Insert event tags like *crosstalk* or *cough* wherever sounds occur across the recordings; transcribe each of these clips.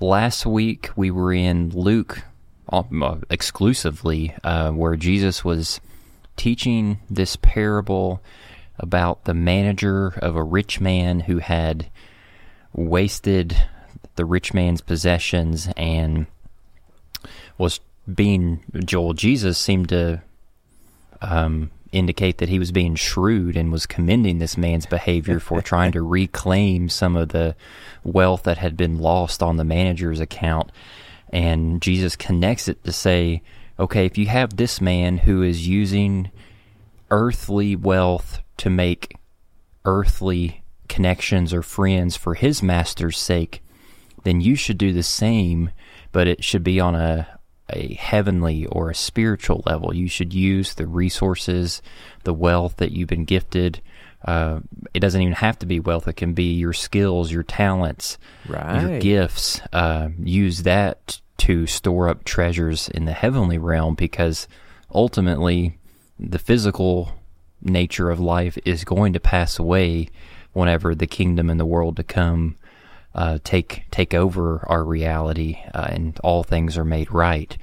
Last week we were in Luke uh, exclusively, uh, where Jesus was teaching this parable about the manager of a rich man who had wasted the rich man's possessions and was being Joel. Jesus seemed to um, indicate that he was being shrewd and was commending this man's behavior for trying to reclaim some of the wealth that had been lost on the manager's account. And Jesus connects it to say, okay, if you have this man who is using earthly wealth to make earthly connections or friends for his master's sake, then you should do the same, but it should be on a a heavenly or a spiritual level. You should use the resources, the wealth that you've been gifted. Uh, it doesn't even have to be wealth. It can be your skills, your talents, Right. your gifts. Uh, use that to store up treasures in the heavenly realm because ultimately the physical nature of life is going to pass away whenever the kingdom and the world to come uh, take take over our reality uh, and all things are made right.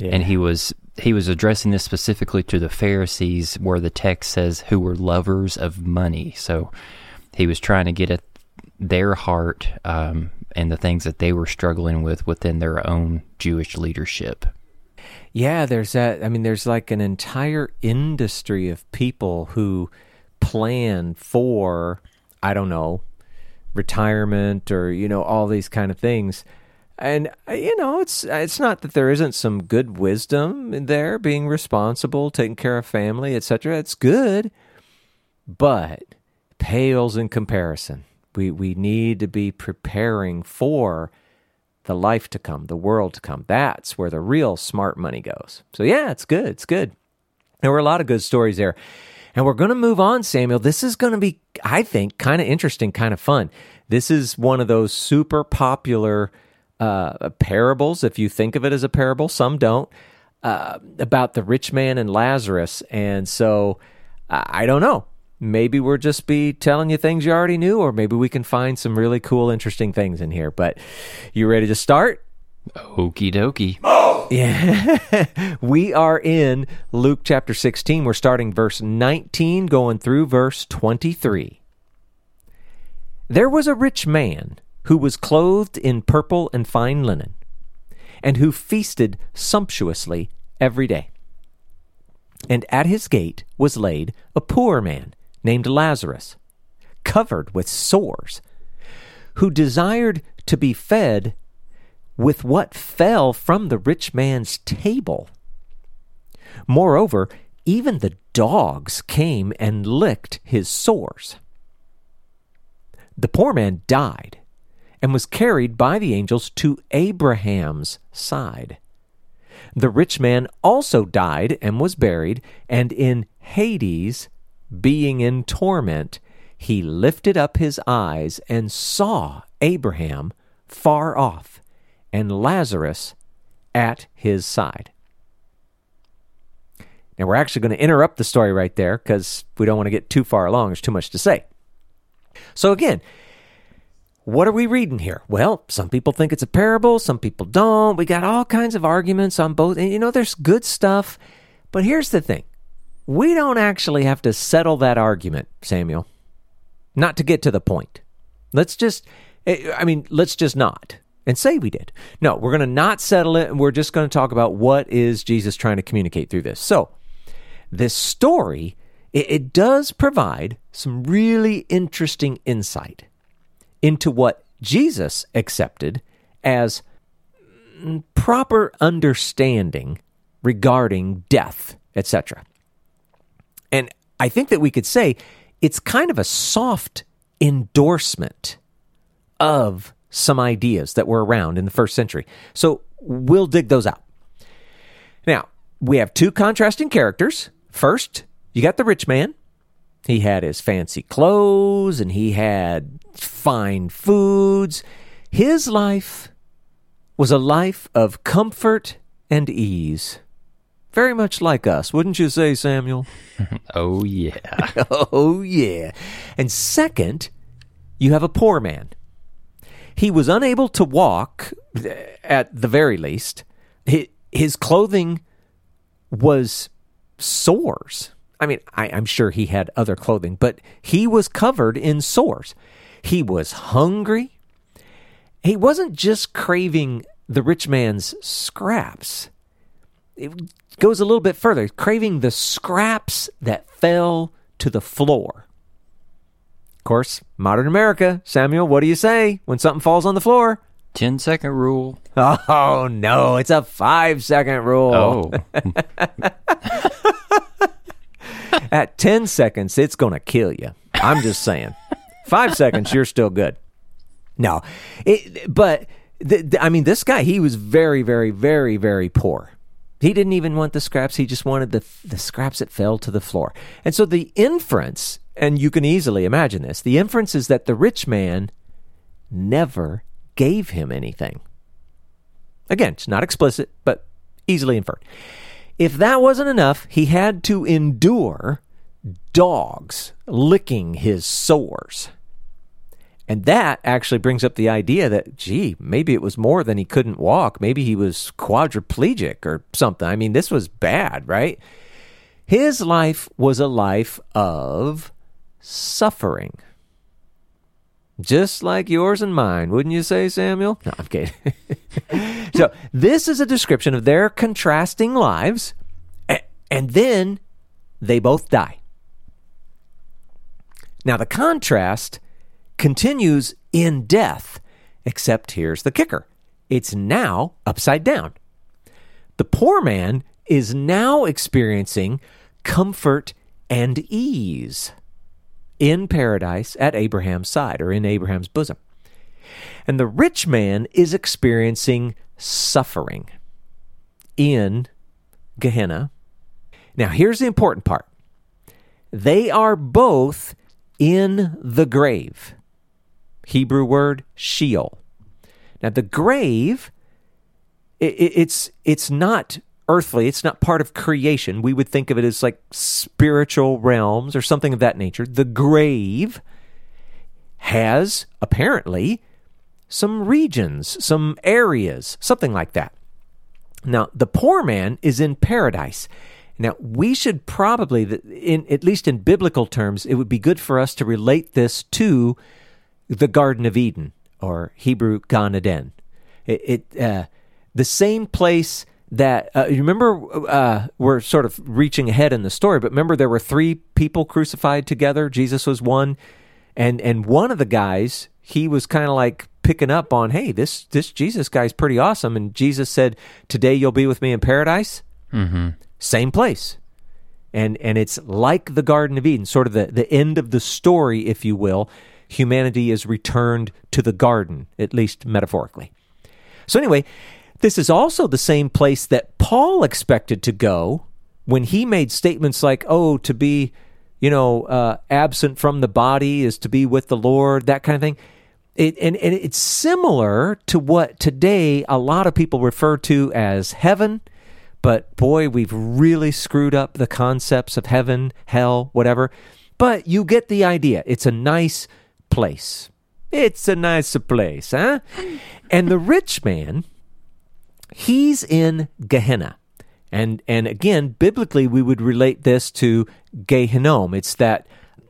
And he was he was addressing this specifically to the Pharisees, where the text says who were lovers of money. So he was trying to get at their heart um, and the things that they were struggling with within their own Jewish leadership. Yeah, there's that. I mean, there's like an entire industry of people who plan for, I don't know, retirement or, you know, all these kind of things. And uh, you know, it's it's not that there isn't some good wisdom in there, being responsible, taking care of family, etc. It's good, but pales in comparison. We we need to be preparing for the life to come, the world to come. That's where the real smart money goes. So yeah, it's good. It's good. There were a lot of good stories there. And we're going to move on, Samuel. This is going to be, I think, kind of interesting, kind of fun. This is one of those super popular uh, parables, if you think of it as a parable. Some don't, uh, about the rich man and Lazarus. And so I don't know. Maybe we'll just be telling you things you already knew, or maybe we can find some really cool, interesting things in here. But you ready to start? Okie dokie. Yeah. *laughs* we are in Luke chapter 16. We're starting verse 19, going through verse 23. There was a rich man who was clothed in purple and fine linen, and who feasted sumptuously every day. And at his gate was laid a poor man named Lazarus, covered with sores, who desired to be fed with what fell from the rich man's table. Moreover, even the dogs came and licked his sores. The poor man died and was carried by the angels to Abraham's side. The rich man also died and was buried, and in Hades, being in torment, he lifted up his eyes and saw Abraham far off and Lazarus at his side. Now, we're actually going to interrupt the story right there because we don't want to get too far along. There's too much to say. So, again, what are we reading here? Well, some people think it's a parable, some people don't. We got all kinds of arguments on both. And, you know, there's good stuff. But here's the thing we don't actually have to settle that argument, Samuel. Not to get to the point. Let's just, eh, I mean, let's just not and say we did. No, we're going to not settle it and we're just going to talk about what is Jesus trying to communicate through this. So, this story, it, it does provide some really interesting insight into what Jesus accepted as proper understanding regarding death, etc. And I think that we could say it's kind of a soft endorsement of some ideas that were around in the first century. So we'll dig those out. Now, we have two contrasting characters. First, you got the rich man. He had his fancy clothes and he had fine foods. His life was a life of comfort and ease. Very much like us, wouldn't you say, Samuel? *laughs* Oh, yeah. *laughs* oh, yeah. And second, you have a poor man. He was unable to walk, at the very least. His clothing was sores. I mean, I, am sure he had other clothing, but he was covered in sores. He was hungry. He wasn't just craving the rich man's scraps. It goes a little bit further, craving the scraps that fell to the floor. Of course, modern America, Samuel, what do you say when something falls on the floor? 10 second rule. Oh, no, it's a five second rule. Oh. *laughs* At 10 seconds, it's going to kill you. I'm just saying. Five seconds, you're still good. No, it, but th- th- I mean, this guy, he was very, very, very, very poor. He didn't even want the scraps. He just wanted the, the scraps that fell to the floor. And so the inference, and you can easily imagine this, the inference is that the rich man never gave him anything. Again, it's not explicit, but easily inferred. If that wasn't enough, he had to endure dogs licking his sores. And that actually brings up the idea that, gee, maybe it was more than he couldn't walk. Maybe he was quadriplegic or something. I mean, this was bad, right? His life was a life of suffering. Just like yours and mine, wouldn't you say, Samuel? No, I'm kidding. *laughs* so, this is a description of their contrasting lives, and then they both die. Now, the contrast continues in death, except here's the kicker it's now upside down. The poor man is now experiencing comfort and ease in paradise at Abraham's side or in Abraham's bosom. And the rich man is experiencing suffering in Gehenna. Now, here's the important part they are both in the grave. Hebrew word Sheol. Now, the grave, it, it's, it's not earthly. It's not part of creation. We would think of it as like spiritual realms or something of that nature. The grave has apparently some regions, some areas, something like that. Now, the poor man is in paradise. Now, we should probably, in, at least in biblical terms, it would be good for us to relate this to the Garden of Eden or Hebrew Gan Eden. It, it uh, the same place that uh, you remember uh, we're sort of reaching ahead in the story, but remember there were three people crucified together. Jesus was one, and and one of the guys he was kind of like picking up on, hey, this this Jesus guy's pretty awesome, and Jesus said, "Today you'll be with me in paradise." Mm-hmm. Same place, and and it's like the Garden of Eden, sort of the the end of the story, if you will. Humanity is returned to the garden, at least metaphorically. So anyway, this is also the same place that Paul expected to go when he made statements like, oh, to be, you know, uh, absent from the body is to be with the Lord, that kind of thing. It, and, and it's similar to what today a lot of people refer to as heaven. But boy, we've really screwed up the concepts of heaven, hell, whatever. But you get the idea. It's a nice place. It's a nice place, huh? And the rich man He's in Gehenna. And, and again, biblically, we would relate this to Gehinnom. It's that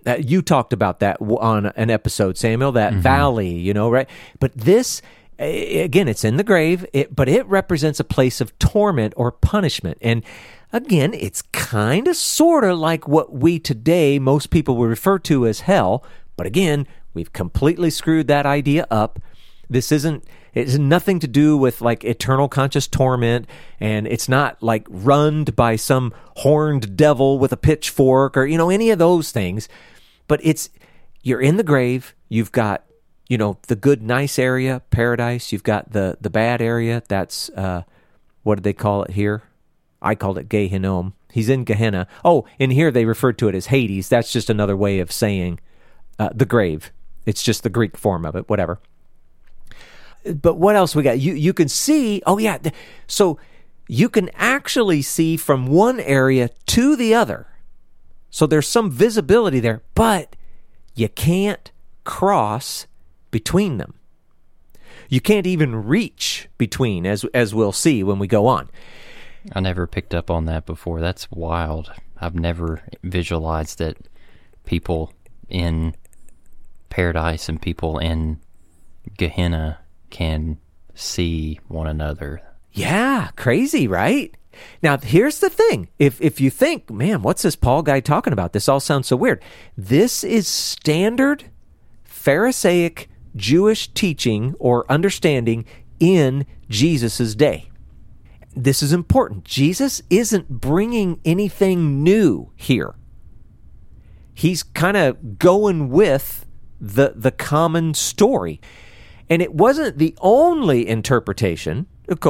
uh, you talked about that on an episode, Samuel, that mm-hmm. valley, you know, right? But this, again, it's in the grave, it, but it represents a place of torment or punishment. And again, it's kind of sort of like what we today, most people would refer to as hell. But again, we've completely screwed that idea up. This isn't it has nothing to do with like eternal conscious torment, and it's not like runned by some horned devil with a pitchfork or, you know, any of those things. But it's, you're in the grave, you've got, you know, the good, nice area, paradise, you've got the, the bad area, that's uh, what did they call it here? I called it Gehinnom. He's in Gehenna. Oh, in here they referred to it as Hades. That's just another way of saying uh, the grave. It's just the Greek form of it, whatever. But what else we got? You you can see. Oh yeah, so you can actually see from one area to the other. So there's some visibility there, but you can't cross between them. You can't even reach between, as as we'll see when we go on. I never picked up on that before. That's wild. I've never visualized that people in paradise and people in Gehenna can see one another. Yeah, crazy, right? Now, here's the thing. If if you think, man, what's this Paul guy talking about? This all sounds so weird. This is standard Pharisaic Jewish teaching or understanding in Jesus' day. This is important. Jesus isn't bringing anything new here. He's kind of going with the the common story. And it wasn't the only interpretation.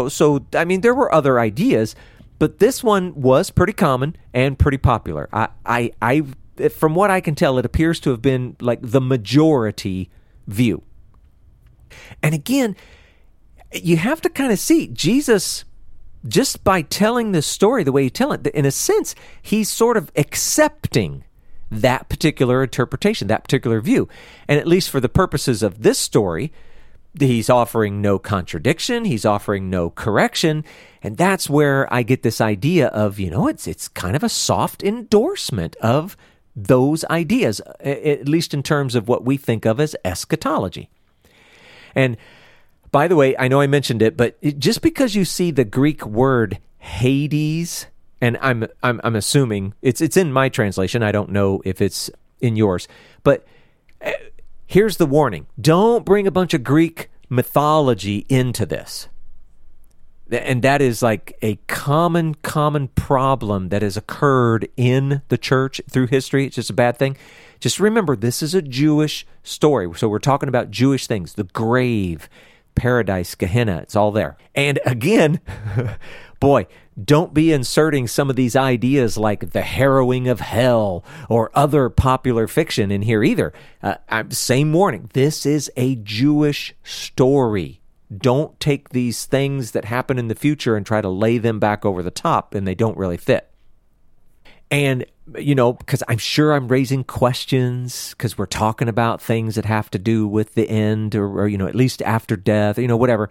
So, I mean, there were other ideas, but this one was pretty common and pretty popular. I, I, I, from what I can tell, it appears to have been like the majority view. And again, you have to kind of see Jesus just by telling this story the way you tell it, in a sense, he's sort of accepting that particular interpretation, that particular view. And at least for the purposes of this story, he's offering no contradiction, he's offering no correction. And that's where I get this idea of, you know, it's it's kind of a soft endorsement of those ideas, at least in terms of what we think of as eschatology. And by the way, I know I mentioned it, but just because you see the Greek word Hades, and I'm, I'm I'm assuming it's it's in my translation. I don't know if it's in yours, but uh, here's the warning: don't bring a bunch of Greek mythology into this. And that is like a common, common problem that has occurred in the church through history. It's just a bad thing. Just remember, this is a Jewish story. So we're talking about Jewish things the grave, paradise, Gehenna, it's all there. And again, *laughs* boy, don't be inserting some of these ideas like the harrowing of hell or other popular fiction in here either. Uh, same warning. This is a Jewish story. Don't take these things that happen in the future and try to lay them back over the top, and they don't really fit. And, you know, because I'm sure I'm raising questions because we're talking about things that have to do with the end or, or you know, at least after death, you know, whatever.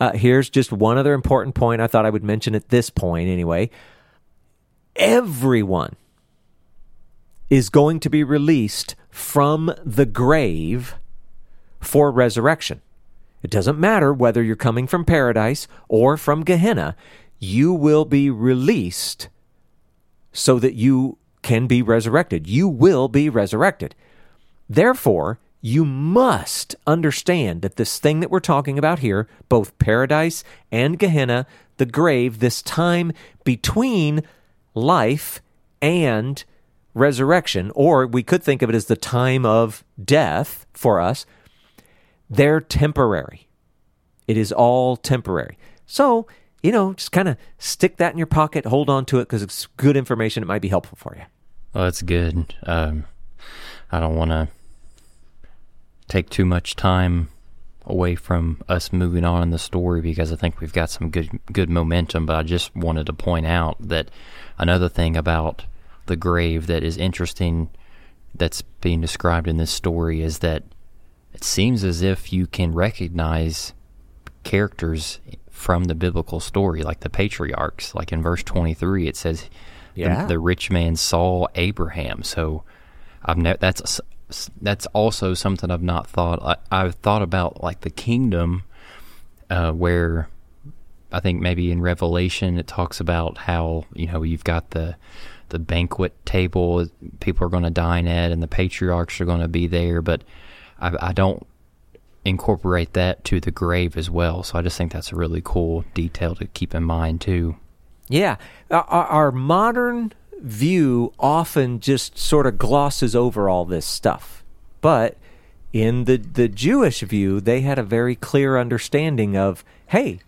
Uh, here's just one other important point I thought I would mention at this point anyway. Everyone is going to be released from the grave for resurrection. It doesn't matter whether you're coming from paradise or from Gehenna, you will be released so that you can be resurrected. You will be resurrected. Therefore, you must understand that this thing that we're talking about here, both paradise and Gehenna, the grave, this time between life and resurrection, or we could think of it as the time of death for us, they're temporary. It is all temporary. So you know, just kind of stick that in your pocket, hold on to it because it's good information. It might be helpful for you. Well, that's good. Um, I don't want to take too much time away from us moving on in the story because I think we've got some good good momentum. But I just wanted to point out that another thing about the grave that is interesting that's being described in this story is that it seems as if you can recognize characters from the biblical story, like the patriarchs. Like in verse 23, it says, yeah. the, the rich man saw Abraham. So I've ne- that's that's also something I've not thought. I, have thought about like the kingdom, uh, where I think maybe in Revelation it talks about how you know you've got the the banquet table people are going to dine at, and the patriarchs are going to be there. But I, I don't incorporate that to the grave as well. So I just think that's a really cool detail to keep in mind too. Yeah, our, our modern view often just sort of glosses over all this stuff, but in the the Jewish view, they had a very clear understanding of, hey,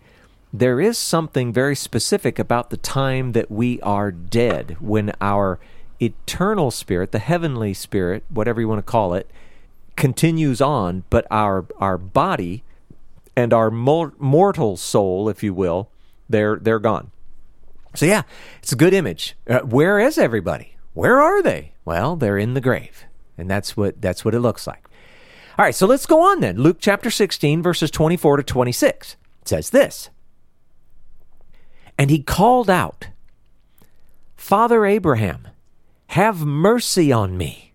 there is something very specific about the time that we are dead when our eternal spirit, the heavenly spirit, whatever you want to call it, continues on, but our our body and our mortal soul, if you will, they're they're gone. So yeah, it's a good image. Uh, where is everybody? Where are they? Well, they're in the grave, and that's what that's what it looks like. All right, so let's go on then. Luke chapter 16, verses 24 to 26 it says this. And he called out, Father Abraham, have mercy on me,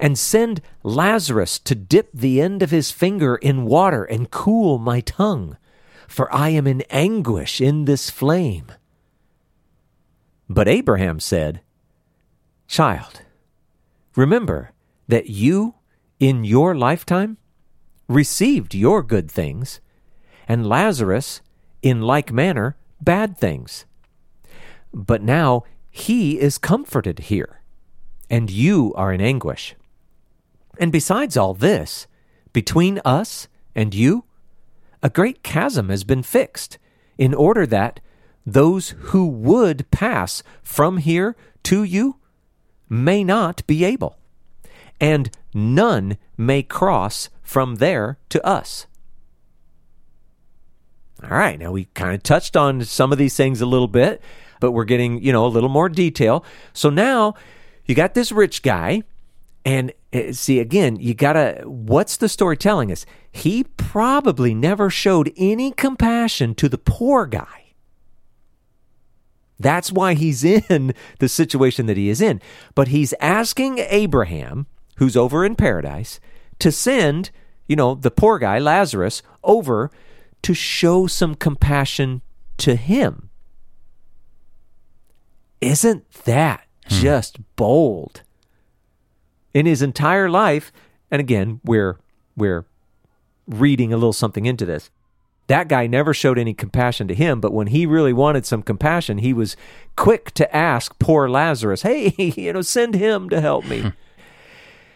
and send Lazarus to dip the end of his finger in water and cool my tongue, for I am in anguish in this flame. But Abraham said, Child, remember that you, in your lifetime, received your good things, and Lazarus, in like manner, bad things. But now he is comforted here, and you are in anguish. And besides all this, between us and you, a great chasm has been fixed, in order that those who would pass from here to you may not be able, and none may cross from there to us. All right, now we kind of touched on some of these things a little bit, but we're getting, you know, a little more detail. So now you got this rich guy, and uh, see, again, you got to, what's the story telling us? He probably never showed any compassion to the poor guy. That's why he's in *laughs* the situation that he is in. But he's asking Abraham, who's over in paradise, to send, you know, the poor guy, Lazarus, over to show some compassion to him. Isn't that hmm. just bold? In his entire life, and again, we're we're reading a little something into this. That guy never showed any compassion to him, but when he really wanted some compassion, he was quick to ask poor Lazarus, "Hey, *laughs* you know, send him to help me."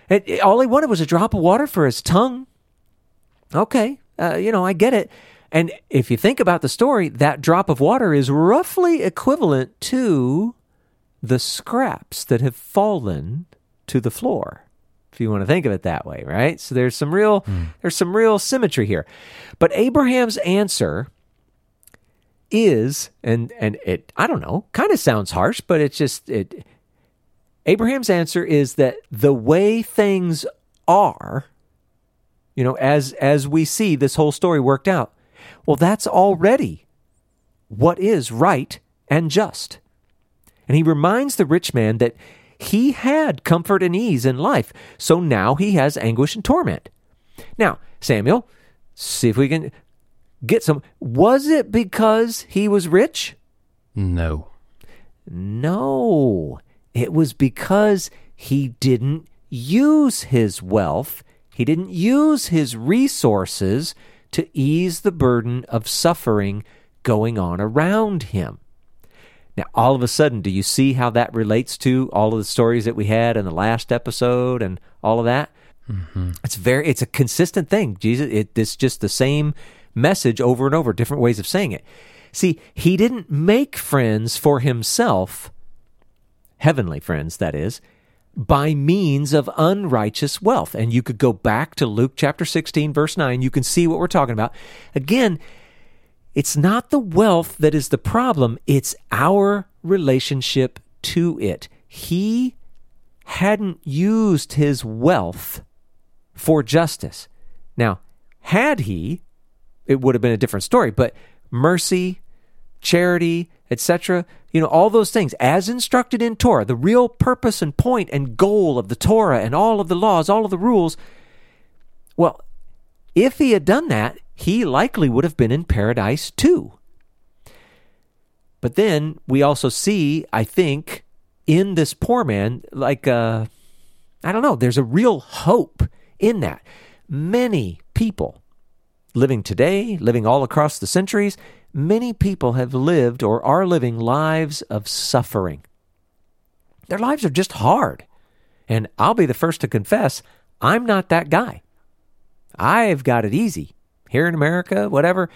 and all he wanted was a drop of water for his tongue. Okay, uh, you know, I get it. And if you think about the story, that drop of water is roughly equivalent to the scraps that have fallen to the floor. If you want to think of it that way, right? So there's some real mm. there's some real symmetry here. But Abraham's answer is and and it I don't know, kind of sounds harsh, but it's just it Abraham's answer is that the way things are, you know, as as we see this whole story worked out, well, that's already what is right and just. And he reminds the rich man that he had comfort and ease in life, so now he has anguish and torment. Now, Samuel, see if we can get some. Was it because he was rich? No. No. It was because he didn't use his wealth, he didn't use his resources to ease the burden of suffering going on around him. Now, all of a sudden, do you see how that relates to all of the stories that we had in the last episode and all of that? Mm-hmm. It's very, it's a consistent thing. Jesus, it, it's just the same message over and over, different ways of saying it. See, he didn't make friends for himself, heavenly friends, that is by means of unrighteous wealth. And you could go back to Luke chapter 16, verse 9. You can see what we're talking about. Again, it's not the wealth that is the problem, it's our relationship to it. He hadn't used his wealth for justice. Now, had he, it would have been a different story, but mercy, charity, etc. You know, all those things as instructed in Torah, the real purpose and point and goal of the Torah and all of the laws, all of the rules. Well, if he had done that, he likely would have been in paradise too. But then we also see, I think, in this poor man, like, uh, I don't know, there's a real hope in that. Many people living today, living all across the centuries, many people have lived or are living lives of suffering. Their lives are just hard. And I'll be the first to confess, I'm not that guy. I've got it easy here in America, whatever.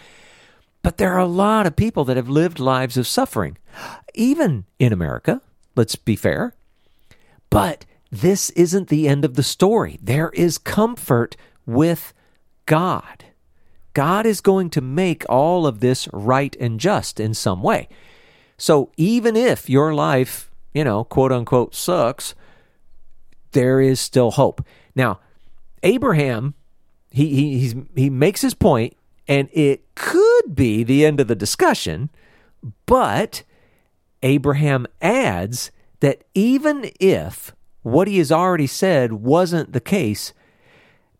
But there are a lot of people that have lived lives of suffering, even in America, let's be fair. But this isn't the end of the story. There is comfort with God. God is going to make all of this right and just in some way. So even if your life, you know, quote unquote, sucks, there is still hope. Now, Abraham, he, he, he's, he makes his point, and it could be the end of the discussion, but Abraham adds that even if what he has already said wasn't the case,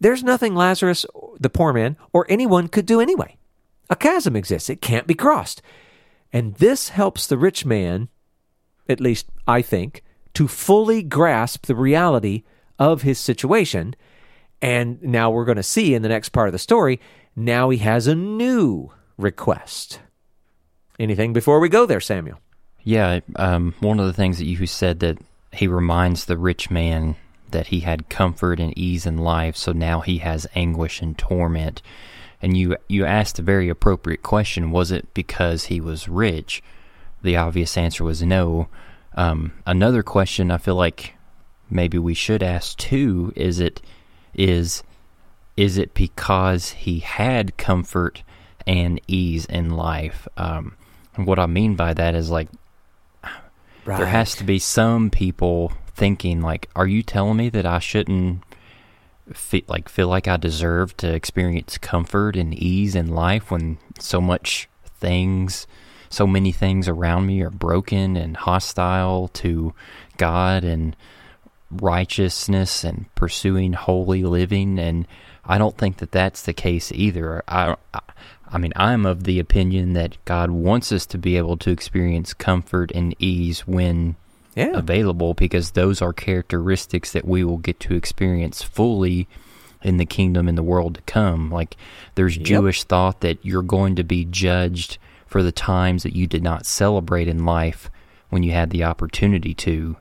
there's nothing Lazarus, the poor man, or anyone could do anyway. A chasm exists, it can't be crossed. And this helps the rich man, at least I think, to fully grasp the reality of his situation. And now we're going to see in the next part of the story, now he has a new request. Anything before we go there, Samuel? Yeah, um, one of the things that you said that he reminds the rich man that he had comfort and ease in life, so now he has anguish and torment. And you you asked a very appropriate question: Was it because he was rich? The obvious answer was no. Um, another question I feel like maybe we should ask too is it is is it because he had comfort and ease in life? Um, and what I mean by that is like right. there has to be some people thinking like, are you telling me that I shouldn't feel like feel like I deserve to experience comfort and ease in life when so much things, so many things around me are broken and hostile to God and righteousness and pursuing holy living and I don't think that that's the case either. I, I, I mean, I'm of the opinion that God wants us to be able to experience comfort and ease when yeah. available because those are characteristics that we will get to experience fully in the kingdom in the world to come. Like there's yep. Jewish thought that you're going to be judged for the times that you did not celebrate in life when you had the opportunity to,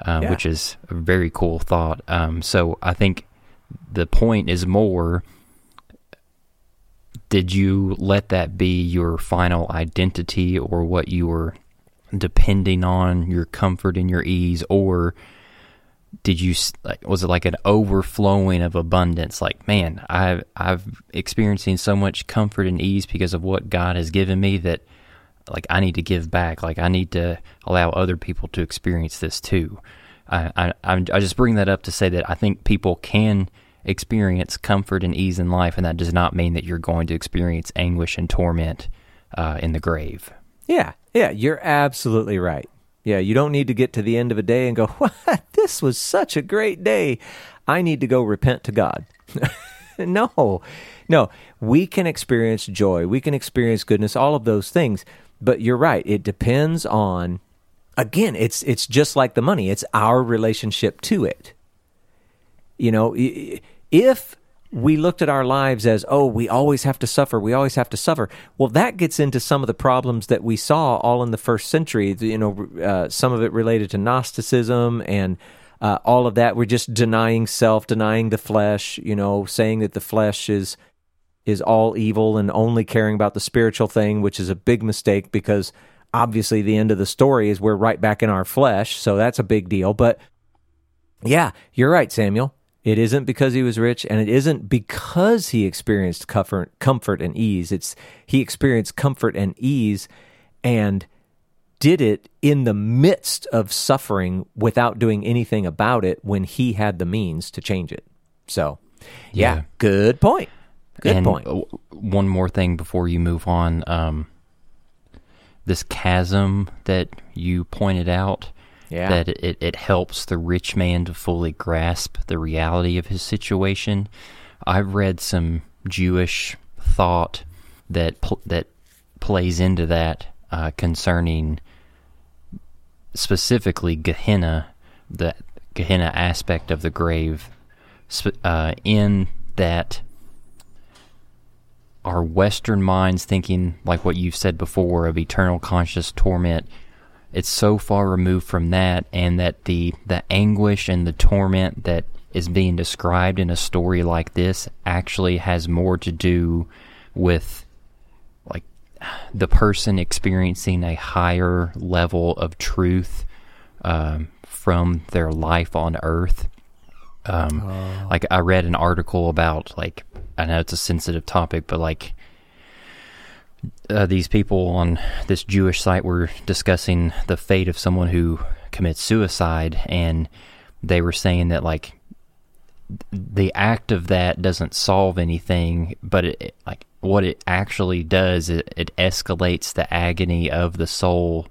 uh, yeah. which is a very cool thought. Um, so I think the point is more did you let that be your final identity or what you were depending on your comfort and your ease or did you like was it like an overflowing of abundance like man i've i've experiencing so much comfort and ease because of what god has given me that like i need to give back like i need to allow other people to experience this too i i i just bring that up to say that i think people can experience comfort and ease in life and that does not mean that you're going to experience anguish and torment uh, in the grave yeah, yeah, you're absolutely right. Yeah, you don't need to get to the end of a day and go, *laughs* "What? This was such a great day. I need to go repent to God." *laughs* no. No, we can experience joy, we can experience goodness, all of those things. But you're right, it depends on again, it's it's just like the money. It's our relationship to it. You know, if we looked at our lives as, oh, we always have to suffer, we always have to suffer. Well, that gets into some of the problems that we saw all in the first century. You know, uh, some of it related to Gnosticism and uh, all of that. We're just denying self, denying the flesh. You know, saying that the flesh is is all evil and only caring about the spiritual thing, which is a big mistake because obviously the end of the story is we're right back in our flesh, so that's a big deal. But yeah, you're right, Samuel. It isn't because he was rich, and it isn't because he experienced comfort, comfort and ease. It's he experienced comfort and ease, and did it in the midst of suffering without doing anything about it when he had the means to change it. So, yeah, yeah. good point. Good and point. One more thing before you move on. Um, this chasm that you pointed out yeah. That it, it helps the rich man to fully grasp the reality of his situation. I've read some Jewish thought that pl- that plays into that uh, concerning specifically Gehenna, the Gehenna aspect of the grave, uh, in that our Western minds thinking, like what you've said before, of eternal conscious torment it's so far removed from that and that the the anguish and the torment that is being described in a story like this actually has more to do with like the person experiencing a higher level of truth um, from their life on earth. Um, Oh. Like I read an article about like I know it's a sensitive topic, but like uh, these people on this Jewish site were discussing the fate of someone who commits suicide, and they were saying that like the act of that doesn't solve anything, but it like what it actually does it, it escalates the agony of the soul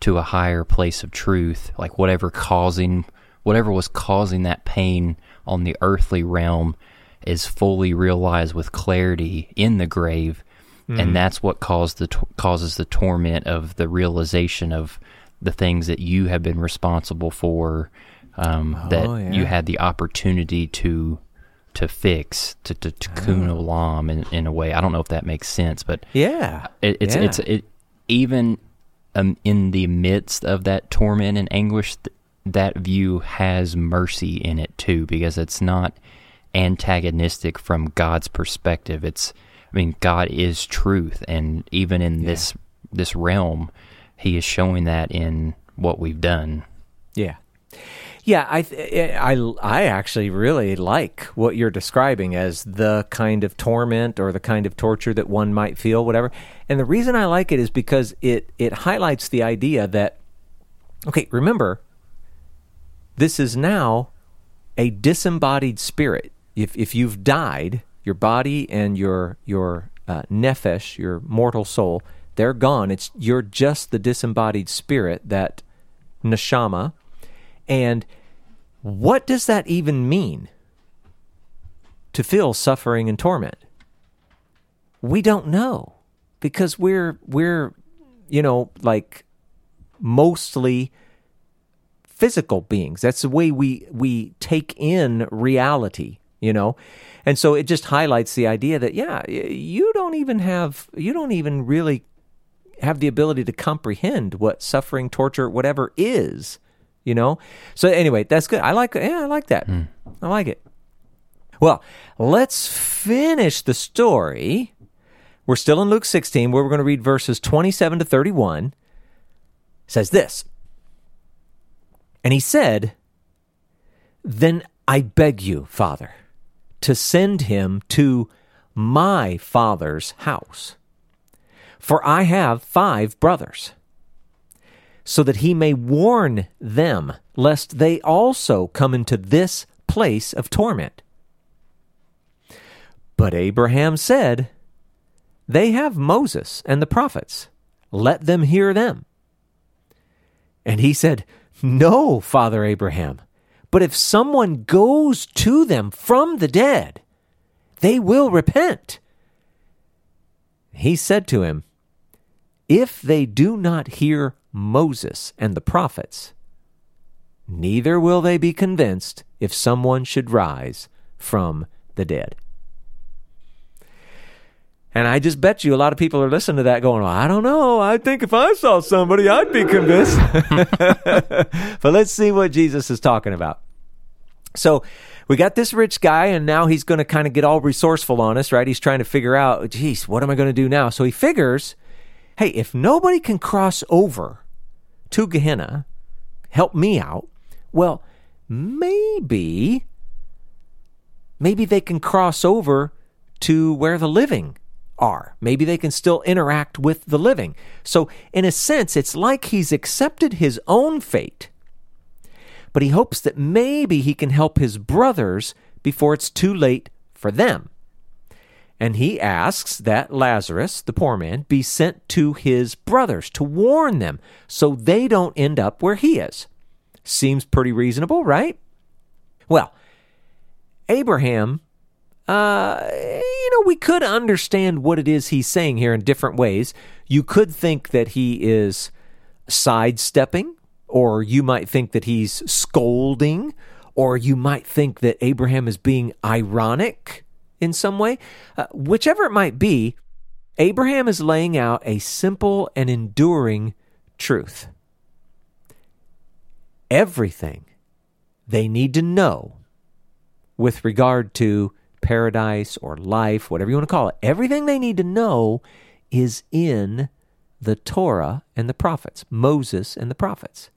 to a higher place of truth, like whatever causing whatever was causing that pain on the earthly realm is fully realized with clarity in the grave, and that's what caused the to- causes the torment of the realization of the things that you have been responsible for, um, that Oh, yeah. you had the opportunity to to fix to to tikkun Oh. olam in, in a way. I don't know if that makes sense, but Yeah. it, it's Yeah. it's it even um, in the midst of that torment and anguish, that view has mercy in it too, because it's not antagonistic from God's perspective. It's, I mean, God is truth, and even in this this realm, He is showing that in what we've done. Yeah. Yeah, I, th- eh, I, I actually really like what you're describing as the kind of torment or the kind of torture that one might feel, whatever. And the reason I like it is because it, it highlights the idea that, okay, remember, this is now a disembodied spirit. If, if you've died, your body and your, your uh, your mortal soul, they're gone. It's you're just the disembodied spirit that neshama. And what does that even mean? To feel suffering and torment? We don't know because we're we're you know like mostly physical beings. That's the way we we take in reality, you know. And so it just highlights the idea that yeah, you don't even have you don't even really have the ability to comprehend what suffering, torture, whatever is, you know? So anyway, that's good. I like yeah, I like that. Hmm. I like it. Well, let's finish the story. We're still in Luke 16 where we're going to read verses 27 to 31. It says this. And he said, "Then I beg you, Father, to send him to my father's house." For I have five brothers, so that he may warn them, lest they also come into this place of torment. But Abraham said, They have Moses and the prophets. Let them hear them. And he said, No, Father Abraham, but if someone goes to them from the dead, they will repent. He said to him, if they do not hear Moses and the prophets, neither will they be convinced if someone should rise from the dead. And I just bet you a lot of people are listening to that going, well, I don't know. I think if I saw somebody, I'd be convinced. *laughs* but let's see what Jesus is talking about. So we got this rich guy, and now he's going to kind of get all resourceful on us, right? He's trying to figure out, geez, what am I going to do now? So he figures, hey, if nobody can cross over to Gehenna, help me out, well, maybe, maybe they can cross over to where the living are. Maybe they can still interact with the living. So, in a sense, it's like he's accepted his own fate but he hopes that maybe he can help his brothers before it's too late for them. And he asks that Lazarus, the poor man, be sent to his brothers to warn them so they don't end up where he is. Seems pretty reasonable, right? Well, Abraham, uh, you know, we could understand what it is he's saying here in different ways. You could think that he is sidestepping or you might think that he's scolding, or you might think that Abraham is being ironic in some way. Uh, whichever it might be, Abraham is laying out a simple and enduring truth. Everything they need to know with regard to paradise or life, whatever you want to call it, everything they need to know is in the Torah and the prophets, Moses and the prophets.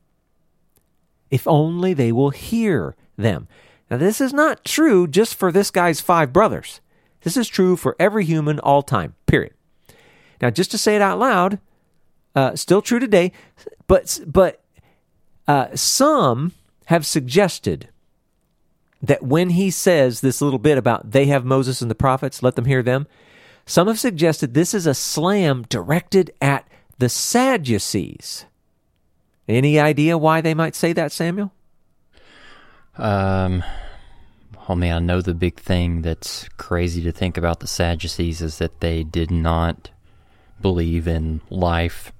If only they will hear them. Now, this is not true just for this guy's five brothers. This is true for every human all time, period. Now, just to say it out loud, uh, still true today, but, but uh, some have suggested that when he says this little bit about they have Moses and the prophets, let them hear them, some have suggested this is a slam directed at the Sadducees. Any idea why they might say that, Samuel? Um, oh man, I know the big thing that's crazy to think about the Sadducees is that they did not believe in life,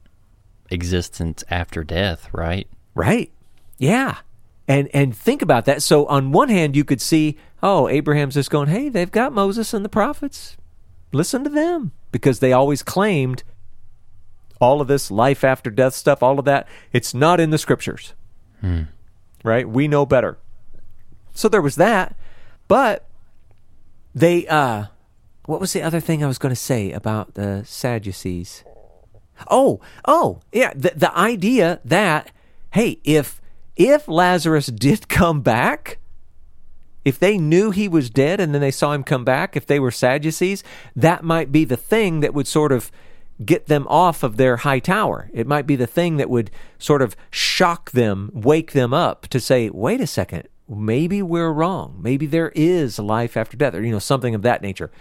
existence after death, right? Right. Yeah. And and think about that. So on one hand you could see, oh, Abraham's just going, "Hey, they've got Moses and the prophets. Listen to them." Because they always claimed all of this life after death stuff, all of that, it's not in the scriptures. Hmm. Right? We know better. So there was that. But they uh what was the other thing I was going to say about the Sadducees? Oh, oh, yeah, the the idea that hey, if if Lazarus did *laughs* come back, if they knew he was dead and then they saw him come back, if they were Sadducees, that might be the thing that would sort of get them off of their high tower. It might be the thing that would sort of shock them, wake them up to say, wait a second, maybe we're wrong. Maybe there is life after death, or, you know, something of that nature.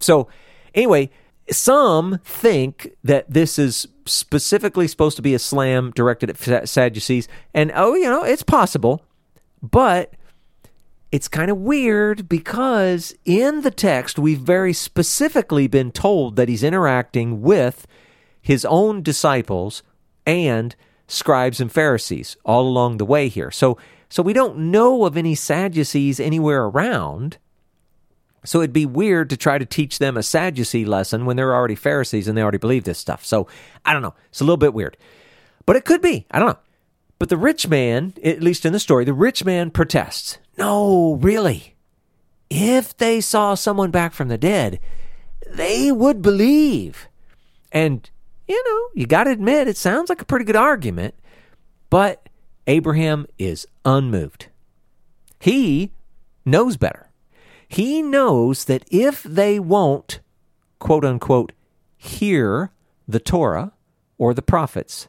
So, anyway, some think that this is specifically supposed to be a slam directed at Sadducees, and oh, you know, it's possible, but it's kind of weird because in the text we've very specifically been told that he's interacting with his own disciples and scribes and Pharisees all along the way here. So so we don't know of any Sadducees anywhere around. So it'd be weird to try to teach them a Sadducee lesson when they're already Pharisees and they already believe this stuff. So I don't know. It's a little bit weird. But it could be. I don't know. But the rich man, at least in the story, the rich man protests. No, really. If they saw someone back from the dead, they would believe. And, you know, you got to admit, it sounds like a pretty good argument. But Abraham is unmoved. He knows better. He knows that if they won't, quote unquote, hear the Torah or the prophets,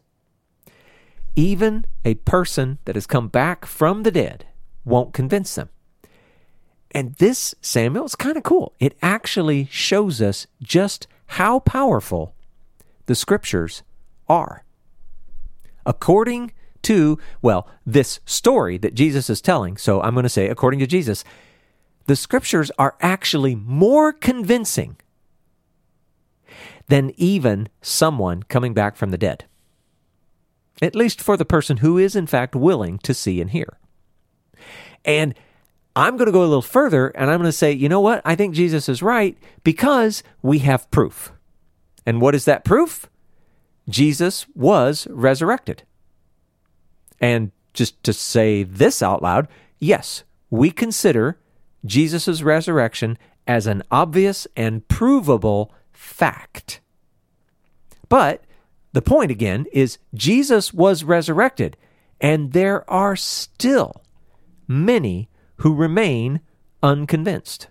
even a person that has come back from the dead won't convince them. And this, Samuel, is kind of cool. It actually shows us just how powerful the scriptures are. According to, well, this story that Jesus is telling, so I'm going to say, according to Jesus, the scriptures are actually more convincing than even someone coming back from the dead. At least for the person who is, in fact, willing to see and hear. And I'm going to go a little further and I'm going to say, you know what? I think Jesus is right because we have proof. And what is that proof? Jesus was resurrected. And just to say this out loud, yes, we consider Jesus' resurrection as an obvious and provable fact. But the point again is Jesus was resurrected, and there are still many who remain unconvinced.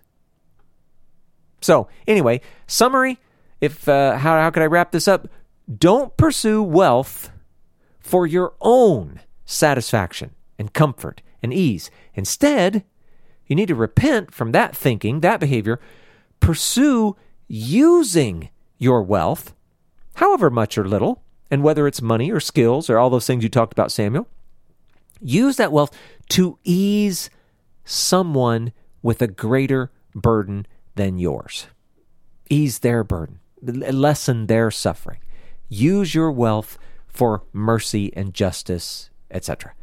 So, anyway, summary if uh, how, how could I wrap this up? Don't pursue wealth for your own satisfaction and comfort and ease. Instead, you need to repent from that thinking, that behavior. Pursue using your wealth, however much or little, and whether it's money or skills or all those things you talked about, Samuel. Use that wealth to ease someone with a greater burden than yours. Ease their burden, lessen their suffering. Use your wealth for mercy and justice, etc.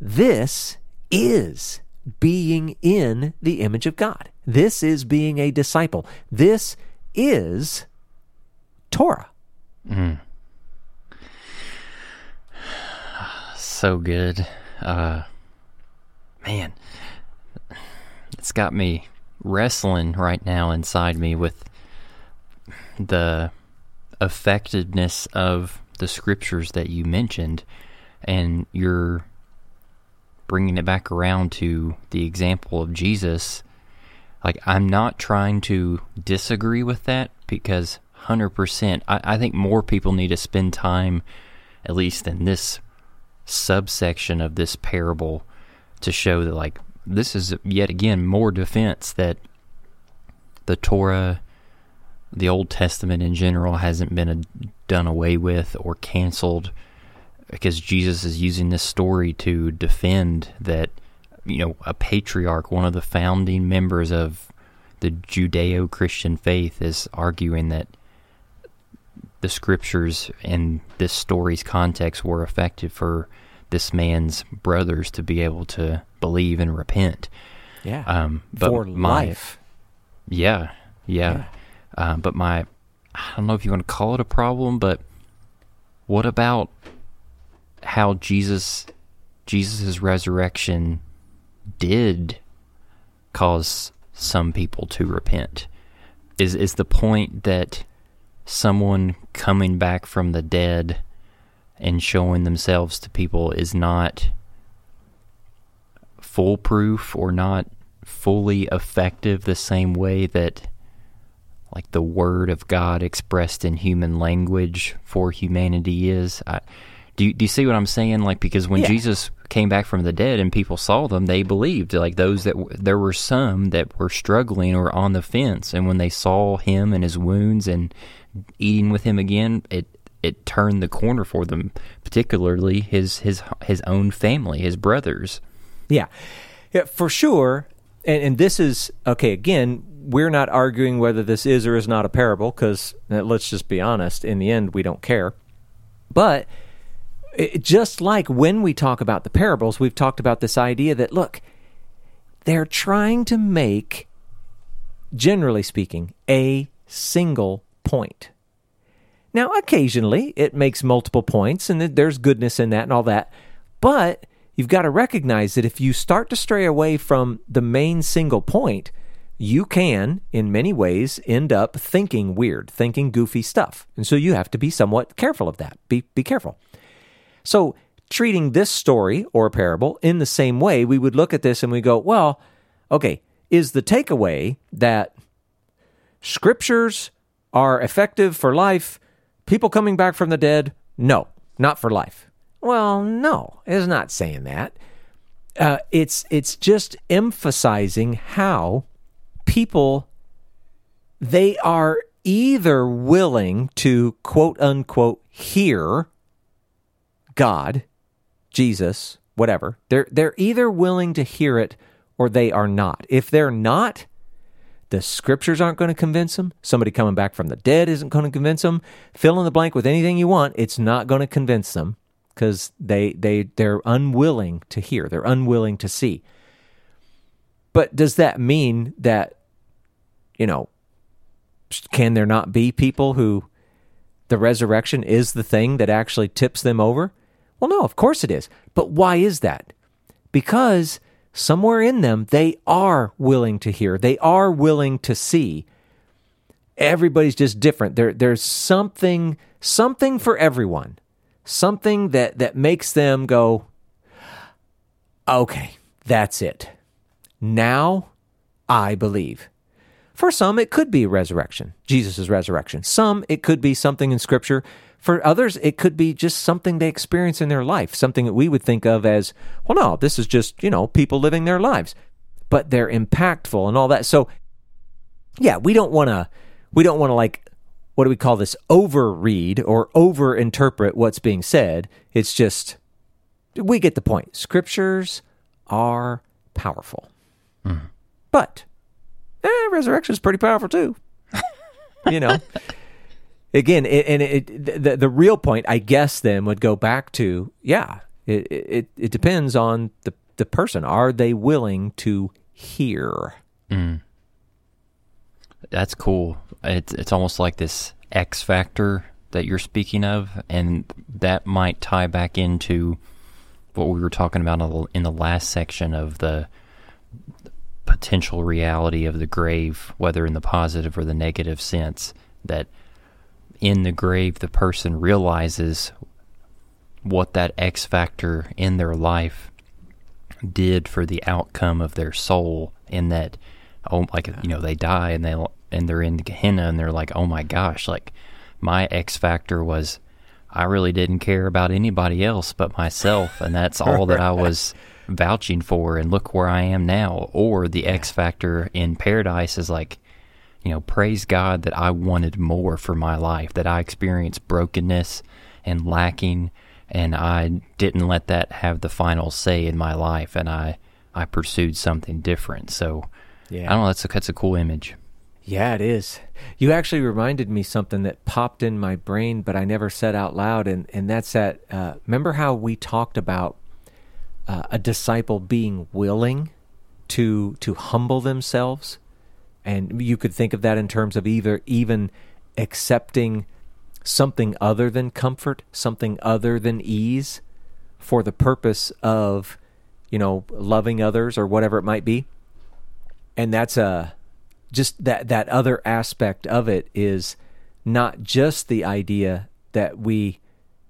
This is being in the image of God. This is being a disciple. This is Torah. Mm. So good. Uh, man, it's got me wrestling right now inside me with the effectiveness of the scriptures that you mentioned, and you're bringing it back around to the example of Jesus. Like, I'm not trying to disagree with that because 100%, I, I think more people need to spend time, at least in this subsection of this parable, to show that, like, this is yet again more defense that the Torah, the Old Testament in general, hasn't been a, done away with or canceled because Jesus is using this story to defend that, you know, a patriarch, one of the founding members of the Judeo Christian faith, is arguing that the scriptures and this story's context were effective for this man's brothers to be able to believe and repent. Yeah. Um, but For my, life. Yeah, yeah. Uh, but my, I don't know if you want to call it a problem, but what about how Jesus, Jesus' resurrection did cause some people to repent? Is is the point that someone coming back from the dead and showing themselves to people is not foolproof or not fully effective the same way that like the word of God expressed in human language for humanity is. I, do you, do you see what I'm saying? Like because when Yeah. Jesus came back from the dead and people saw them, they believed. Like those that w- there were some that were struggling or on the fence, and when they saw him and his wounds and eating with him again, it it turned the corner for them. Particularly his his his own family, his brothers. Yeah. Yeah, for sure. And, and this is, okay, again, we're not arguing whether this is or is not a parable because uh, let's just be honest, in the end, we don't care. But it, just like when we talk about the parables, we've talked about this idea that, look, they're trying to make, generally speaking, a single point. Now, occasionally it makes multiple points, and there's goodness in that and all that. But you've got to recognize that if you start to stray away from the main single point, you can, in many ways, end up thinking weird, thinking goofy stuff. And so you have to be somewhat careful of that. Be, be careful. So, treating this story or parable in the same way, we would look at this and we go, well, okay, is the takeaway that scriptures are effective for life? People coming back from the dead? No, not for life. Well, no, it's not saying that. Uh, it's it's just emphasizing how people they are either willing to quote unquote hear God, Jesus, whatever. They're they're either willing to hear it or they are not. If they're not, the scriptures aren't going to convince them. Somebody coming back from the dead isn't going to convince them. Fill in the blank with anything you want. It's not going to convince them because they they they're unwilling to hear. They're unwilling to see. But does that mean that you know can there not be people who the resurrection is the thing that actually tips them over? Well, no, of course it is. But why is that? Because somewhere in them they are willing to hear. They are willing to see. Everybody's just different. There there's something something for everyone. Something that that makes them go okay, that's it. Now I believe. For some, it could be resurrection, Jesus' resurrection. Some, it could be something in Scripture. For others, it could be just something they experience in their life, something that we would think of as, well, no, this is just, you know, people living their lives. But they're impactful and all that. So, yeah, we don't want to, we don't want to like, what do we call this? Overread or overinterpret what's being said. It's just, we get the point. Scriptures are powerful. But eh, resurrection is pretty powerful too. you know, *laughs* again, it, and it, the the real point, I guess, then would go back to yeah, it it, it depends on the the person. Are they willing to hear? Mm. That's cool. It's it's almost like this X factor that you're speaking of, and that might tie back into what we were talking about in the last section of the potential reality of the grave, whether in the positive or the negative sense. That in the grave, the person realizes what that X factor in their life did for the outcome of their soul, in that, oh, like you know, they die and they and they're in Gehenna and they're like, oh my gosh, like my X factor was I really didn't care about anybody else but myself, and that's *laughs* all that I was vouching for. And look where I am now. Or the X factor in paradise is like, you know, praise God that I wanted more for my life, that I experienced brokenness and lacking, and I didn't let that have the final say in my life, and I I pursued something different. So, yeah, I don't know. That's a that's a cool image. Yeah, it is. You actually reminded me something that popped in my brain, but I never said out loud, and and that's that. Uh, remember how we talked about uh, a disciple being willing to to humble themselves, and you could think of that in terms of either even accepting something other than comfort, something other than ease, for the purpose of, you know, loving others or whatever it might be, and that's a just that that other aspect of it is not just the idea that we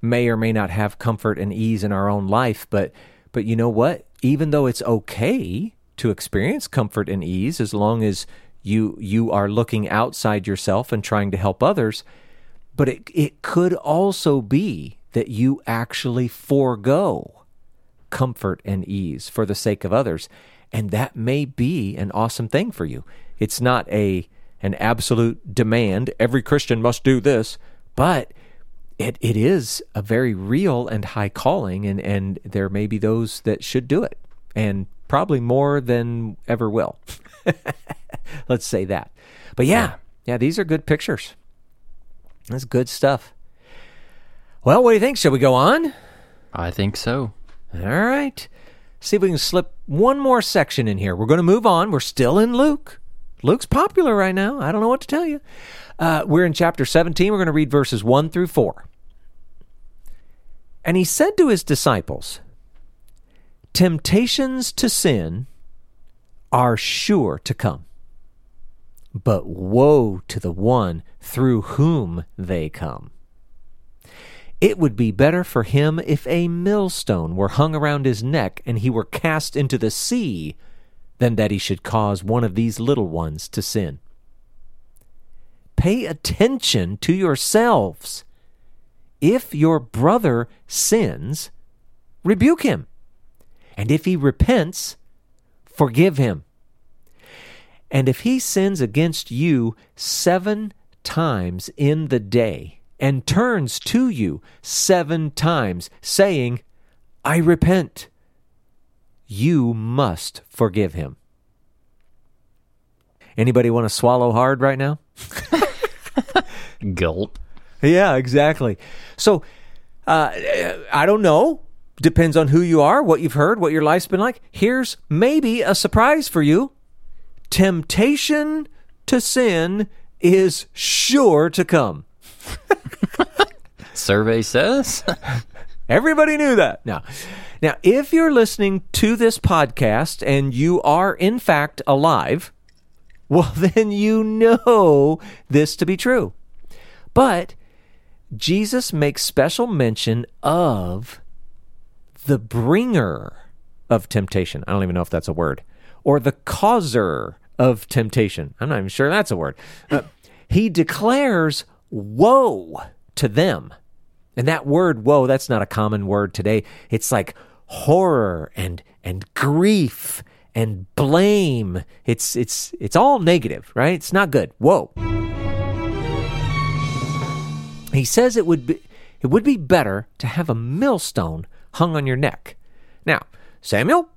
may or may not have comfort and ease in our own life, but but you know what? Even though it's okay to experience comfort and ease as long as you you are looking outside yourself and trying to help others, but it it could also be that you actually forego comfort and ease for the sake of others. And that may be an awesome thing for you. It's not a an absolute demand. Every Christian must do this, but it, it is a very real and high calling, and, and there may be those that should do it, and probably more than ever will. *laughs* *laughs* Let's say that. But yeah, yeah, these are good pictures. That's good stuff. Well, what do you think? Shall we go on? I think so. All right. See if we can slip one more section in here. We're going to move on. We're still in Luke. Luke's popular right now. I don't know what to tell you. Uh, we're in chapter 17. We're going to read verses 1 through 4. And he said to his disciples, Temptations to sin are sure to come, but woe to the one through whom they come. It would be better for him if a millstone were hung around his neck and he were cast into the sea than that he should cause one of these little ones to sin. Pay attention to yourselves. If your brother sins, rebuke him. And if he repents, forgive him. And if he sins against you seven times in the day, and turns to you seven times, saying, I repent, you must forgive him. Anybody want to swallow hard right now? *laughs* Gulp. Yeah, exactly. So, uh, I don't know. Depends on who you are, what you've heard, what your life's been like. Here's maybe a surprise for you. Temptation to sin is sure to come. *laughs* Survey says. *laughs* Everybody knew that. Now, now, if you're listening to this podcast and you are in fact alive, *laughs* well, then you know this to be true. But Jesus makes special mention of the bringer of temptation. I don't even know if that's a word. Or the causer of temptation. I'm not even sure that's a word. Uh, he declares woe to them and that word, woe, that's not a common word today. It's like horror and and grief and blame. It's it's it's all negative, right? It's not good. Whoa. He says it would be it would be better to have a millstone hung on your neck. Now, Samuel,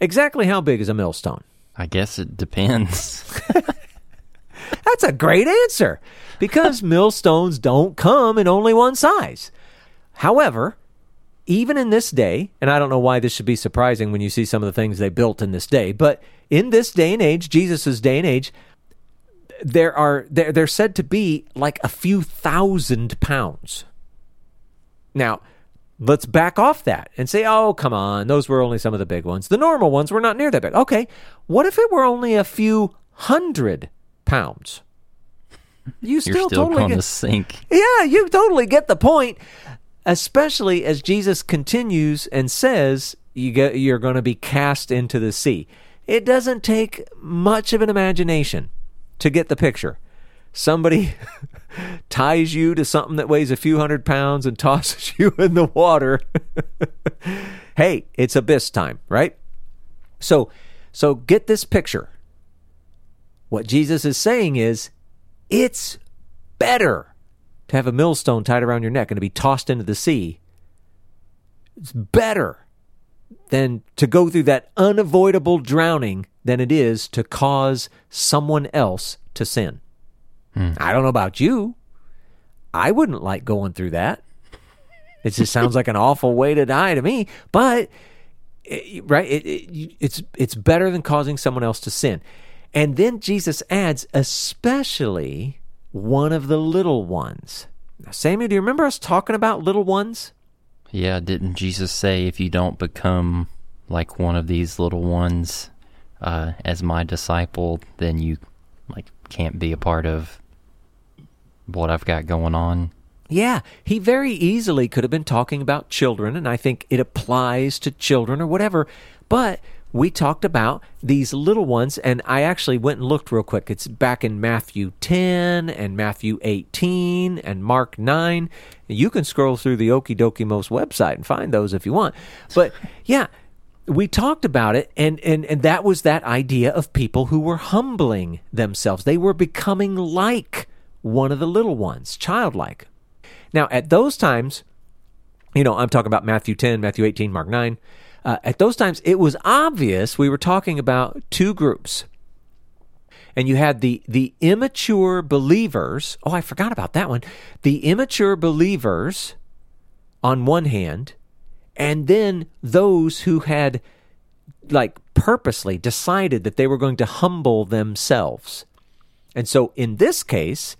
exactly how big is a millstone? I guess it depends. *laughs* That's a great answer because *laughs* millstones don't come in only one size. However, even in this day, and I don't know why this should be surprising when you see some of the things they built in this day, but in this day and age, Jesus' day and age, there are they're, they're said to be like a few thousand pounds. Now, let's back off that and say, oh, come on, those were only some of the big ones. The normal ones were not near that big. Okay, what if it were only a few hundred pounds? You You're still, still totally get, to sink. yeah, you totally get the point. Especially as Jesus continues and says, you get, you're going to be cast into the sea. It doesn't take much of an imagination to get the picture. Somebody *laughs* ties you to something that weighs a few hundred pounds and *laughs* tosses you in the water. *laughs* hey, it's abyss time, right? So, so get this picture. What Jesus is saying is, it's better to have a millstone tied around your neck and to be tossed into the sea. It's better than to go through that unavoidable drowning than it is to cause someone else to sin. I don't know about you. I wouldn't like going through that. It just sounds like an awful way to die to me. But it- right, it, it, it's it's better than causing someone else to sin. And then Jesus adds, especially one of the little ones. Now, Samuel, do you remember us talking about little ones? Yeah, didn't Jesus say, if you don't become like one of these little ones uh, as my disciple, then you like can't be a part of what I've got going on? Yeah, he very easily could have been talking about children, and I think it applies to children or whatever. But we talked about these little ones, and I actually went and looked real quick. It's back in Matthew 10 and Matthew 18 and Mark 9. You can scroll through the Okie Dokie Most website and find those if you want. But yeah, we talked about it and, and and that was that idea of people who were humbling themselves they were becoming like one of the little ones childlike now at those times you know i'm talking about matthew 10 matthew 18 mark 9 uh, at those times it was obvious we were talking about two groups and you had the the immature believers oh i forgot about that one the immature believers on one hand and then those who had like purposely decided that they were going to humble themselves. And so in this case,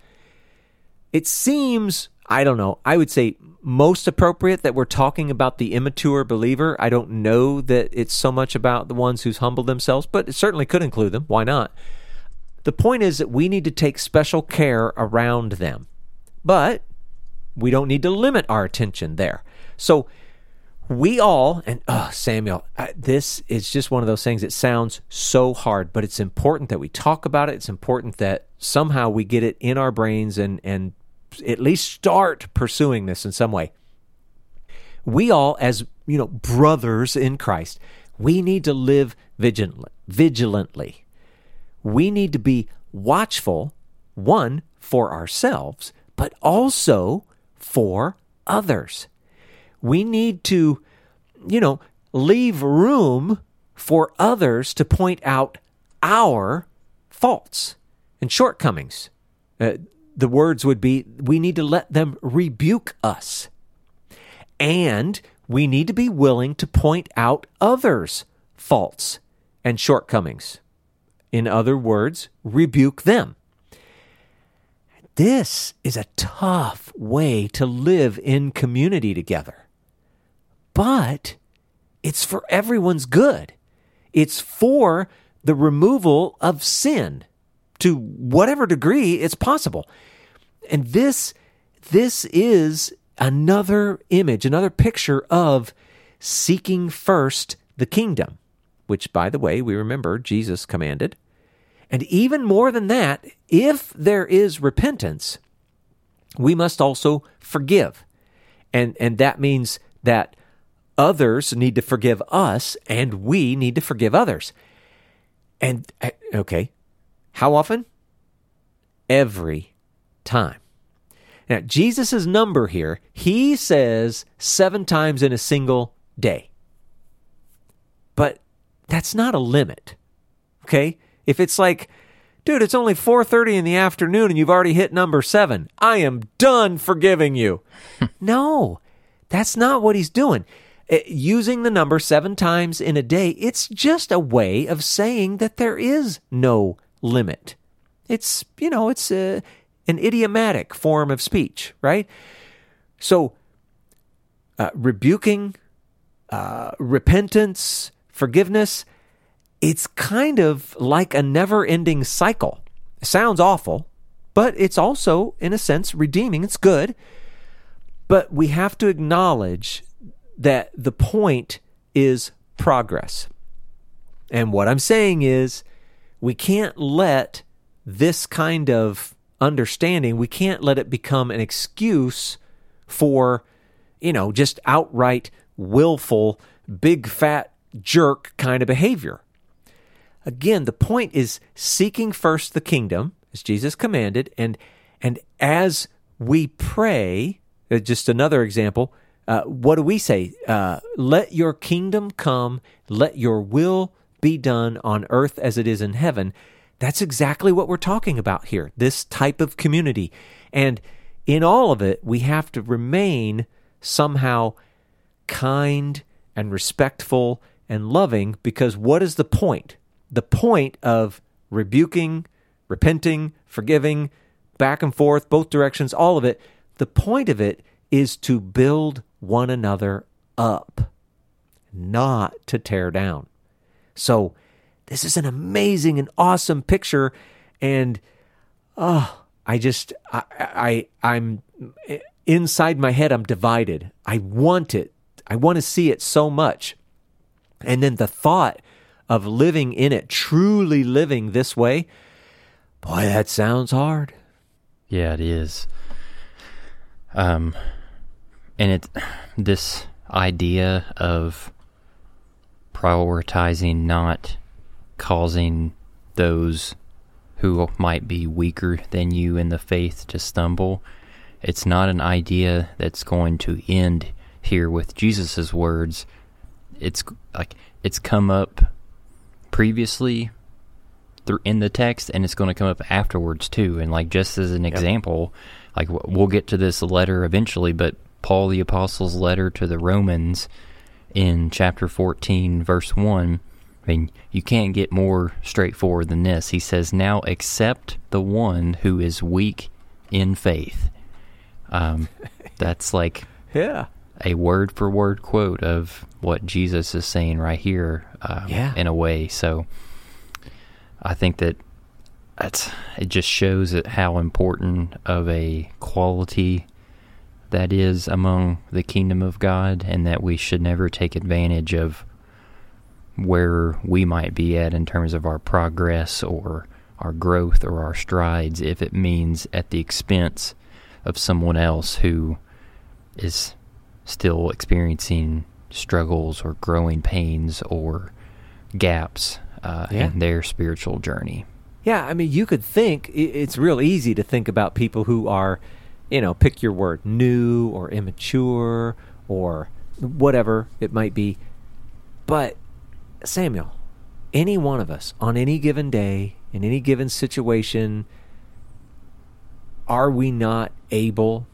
it seems, I don't know, I would say most appropriate that we're talking about the immature believer. I don't know that it's so much about the ones who's humbled themselves, but it certainly could include them. Why not? The point is that we need to take special care around them. But we don't need to limit our attention there. So we all, and oh, Samuel, this is just one of those things that sounds so hard, but it's important that we talk about it. It's important that somehow we get it in our brains and, and at least start pursuing this in some way. We all, as you know, brothers in Christ, we need to live vigilant, vigilantly. We need to be watchful, one, for ourselves, but also for others we need to, you know, leave room for others to point out our faults and shortcomings. Uh, the words would be we need to let them rebuke us. And we need to be willing to point out others' faults and shortcomings. In other words, rebuke them. This is a tough way to live in community together but it's for everyone's good. It's for the removal of sin to whatever degree it's possible. And this this is another image, another picture of seeking first the kingdom, which by the way, we remember Jesus commanded. And even more than that, if there is repentance, we must also forgive. And and that means that others need to forgive us and we need to forgive others. And eh, okay, how often? Every time. Now, Jesus' number here, he says seven times in a single day. But that's not a limit. Okay? If it's like, dude, it's only 4:30 in the afternoon and you've already hit number 7. I am done forgiving you. *laughs* no. That's not what he's doing. Uh, Using the number 7 times in a day, it's just a way of saying that there is no limit. It's, you know, it's a, an idiomatic form of speech, right? So, uh, rebuking, uh, repentance, forgiveness, it's kind of like a never ending cycle. It sounds awful, but it's also, in a sense, redeeming. It's good. But we have to acknowledge that the point is progress. And what I'm saying is, we can't let this kind of understanding, we can't let it become an excuse for, you know, just outright willful, big fat jerk kind of behavior. Again, the point is seeking first the kingdom, as Jesus commanded, and and as we pray, uh, just another example, uh, what do we say? Uh, let your kingdom come, let your will be done on earth as it is in heaven. That's exactly what we're talking about here, this type of community. And in all of it, we have to remain somehow kind and respectful and loving because what is the point? The point of rebuking, repenting, forgiving, back and forth, both directions, all of it, the point of it is to build one another up, not to tear down. So, this is an amazing and awesome picture, and oh, I just I, I I'm inside my head. I'm divided. I want it. I want to see it so much, and then the thought of living in it, truly living this way, boy, that sounds hard. Yeah, it is. Um, and it this idea of prioritizing not causing those who might be weaker than you in the faith to stumble. It's not an idea that's going to end here with Jesus's words. It's like it's come up previously in the text and it's going to come up afterwards too and like just as an yep. example like we'll get to this letter eventually but Paul the apostle's letter to the Romans in chapter 14 verse 1 I mean, you can't get more straightforward than this. He says, Now accept the one who is weak in faith. Um, *laughs* that's like yeah. a word for word quote of what Jesus is saying right here um, yeah. in a way. So I think that that's, it just shows it how important of a quality that is among the kingdom of God and that we should never take advantage of where we might be at in terms of our progress or our growth or our strides if it means at the expense of someone else who is still experiencing struggles or growing pains or gaps uh, yeah. in their spiritual journey. Yeah, I mean, you could think it's real easy to think about people who are, you know, pick your word, new or immature or whatever it might be. But Samuel, any one of us on any given day, in any given situation, are we not able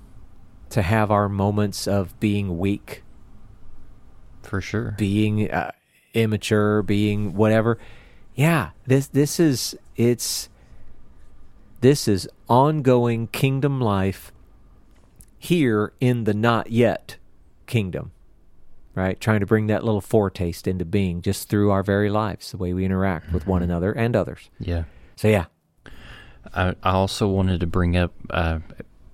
to have our moments of being weak? For sure. Being uh, immature, being whatever. Yeah, this this is it's this is ongoing kingdom life here in the not yet kingdom right? Trying to bring that little foretaste into being just through our very lives, the way we interact with one mm-hmm. another and others. Yeah. So yeah. I, I also wanted to bring up uh,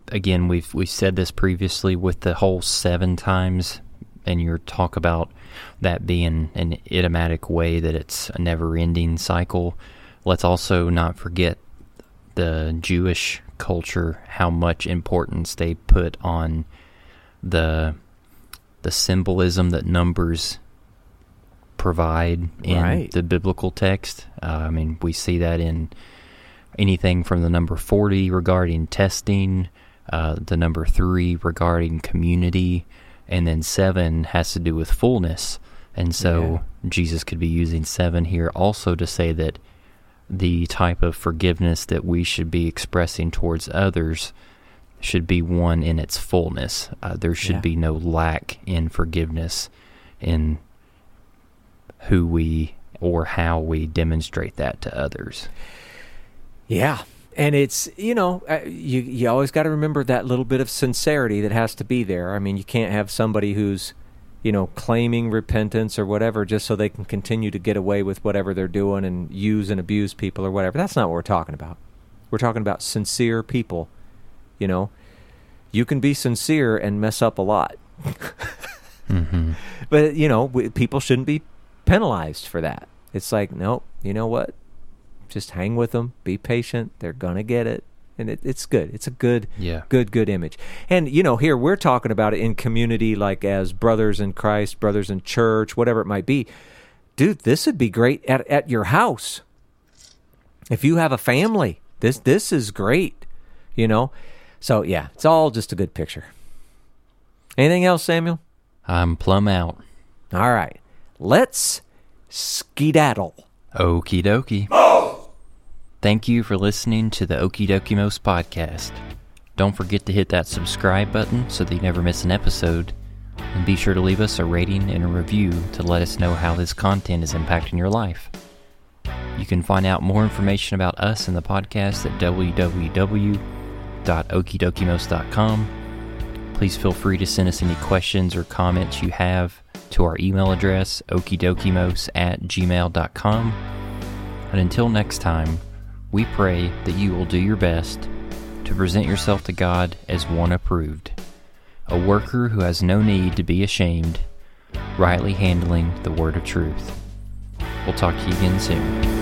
again. We've we said this previously with the whole seven times, and your talk about that being an idiomatic way that it's a never-ending cycle. Let's also not forget the Jewish culture, how much importance they put on the the symbolism that numbers provide in right. the biblical text. Uh, I mean, we see that in anything from the number 40 regarding testing, uh, the number 3 regarding community, and then 7 has to do with fullness. And so yeah. Jesus could be using 7 here also to say that the type of forgiveness that we should be expressing towards others should be one in its fullness. Uh, there should yeah. be no lack in forgiveness in who we or how we demonstrate that to others. Yeah. And it's, you know, uh, you you always got to remember that little bit of sincerity that has to be there. I mean, you can't have somebody who's, you know, claiming repentance or whatever just so they can continue to get away with whatever they're doing and use and abuse people or whatever. That's not what we're talking about. We're talking about sincere people. You know, you can be sincere and mess up a lot. hmm *laughs* But you know, we, people shouldn't be penalized for that. It's like, no, you know what? Just hang with them. Be patient. They're gonna get it, and it, it's good. It's a good, Yeah. good, good image. And you know, here we're talking about it in community, like as brothers in Christ, brothers in church, whatever it might be. Dude, this would be great at at your house. If you have a family, this this is great. You know, so yeah, it's all just a good picture. Anything else, Samuel? I'm plumb out. All right, let's skedaddle. Okie dokie. Thank you for listening to the Okie Dokie Most podcast. Don't forget to hit that subscribe button so that you never miss an episode. And be sure to leave us a rating and a review to let us know how this content is impacting your life. You can find out more information about us and the podcast at www.okidokimos.com. Please feel free to send us any questions or comments you have to our email address, okidokimos at gmail.com. And until next time, we pray that you will do your best to present yourself to God as one approved, a worker who has no need to be ashamed, rightly handling the word of truth. We'll talk to you again soon.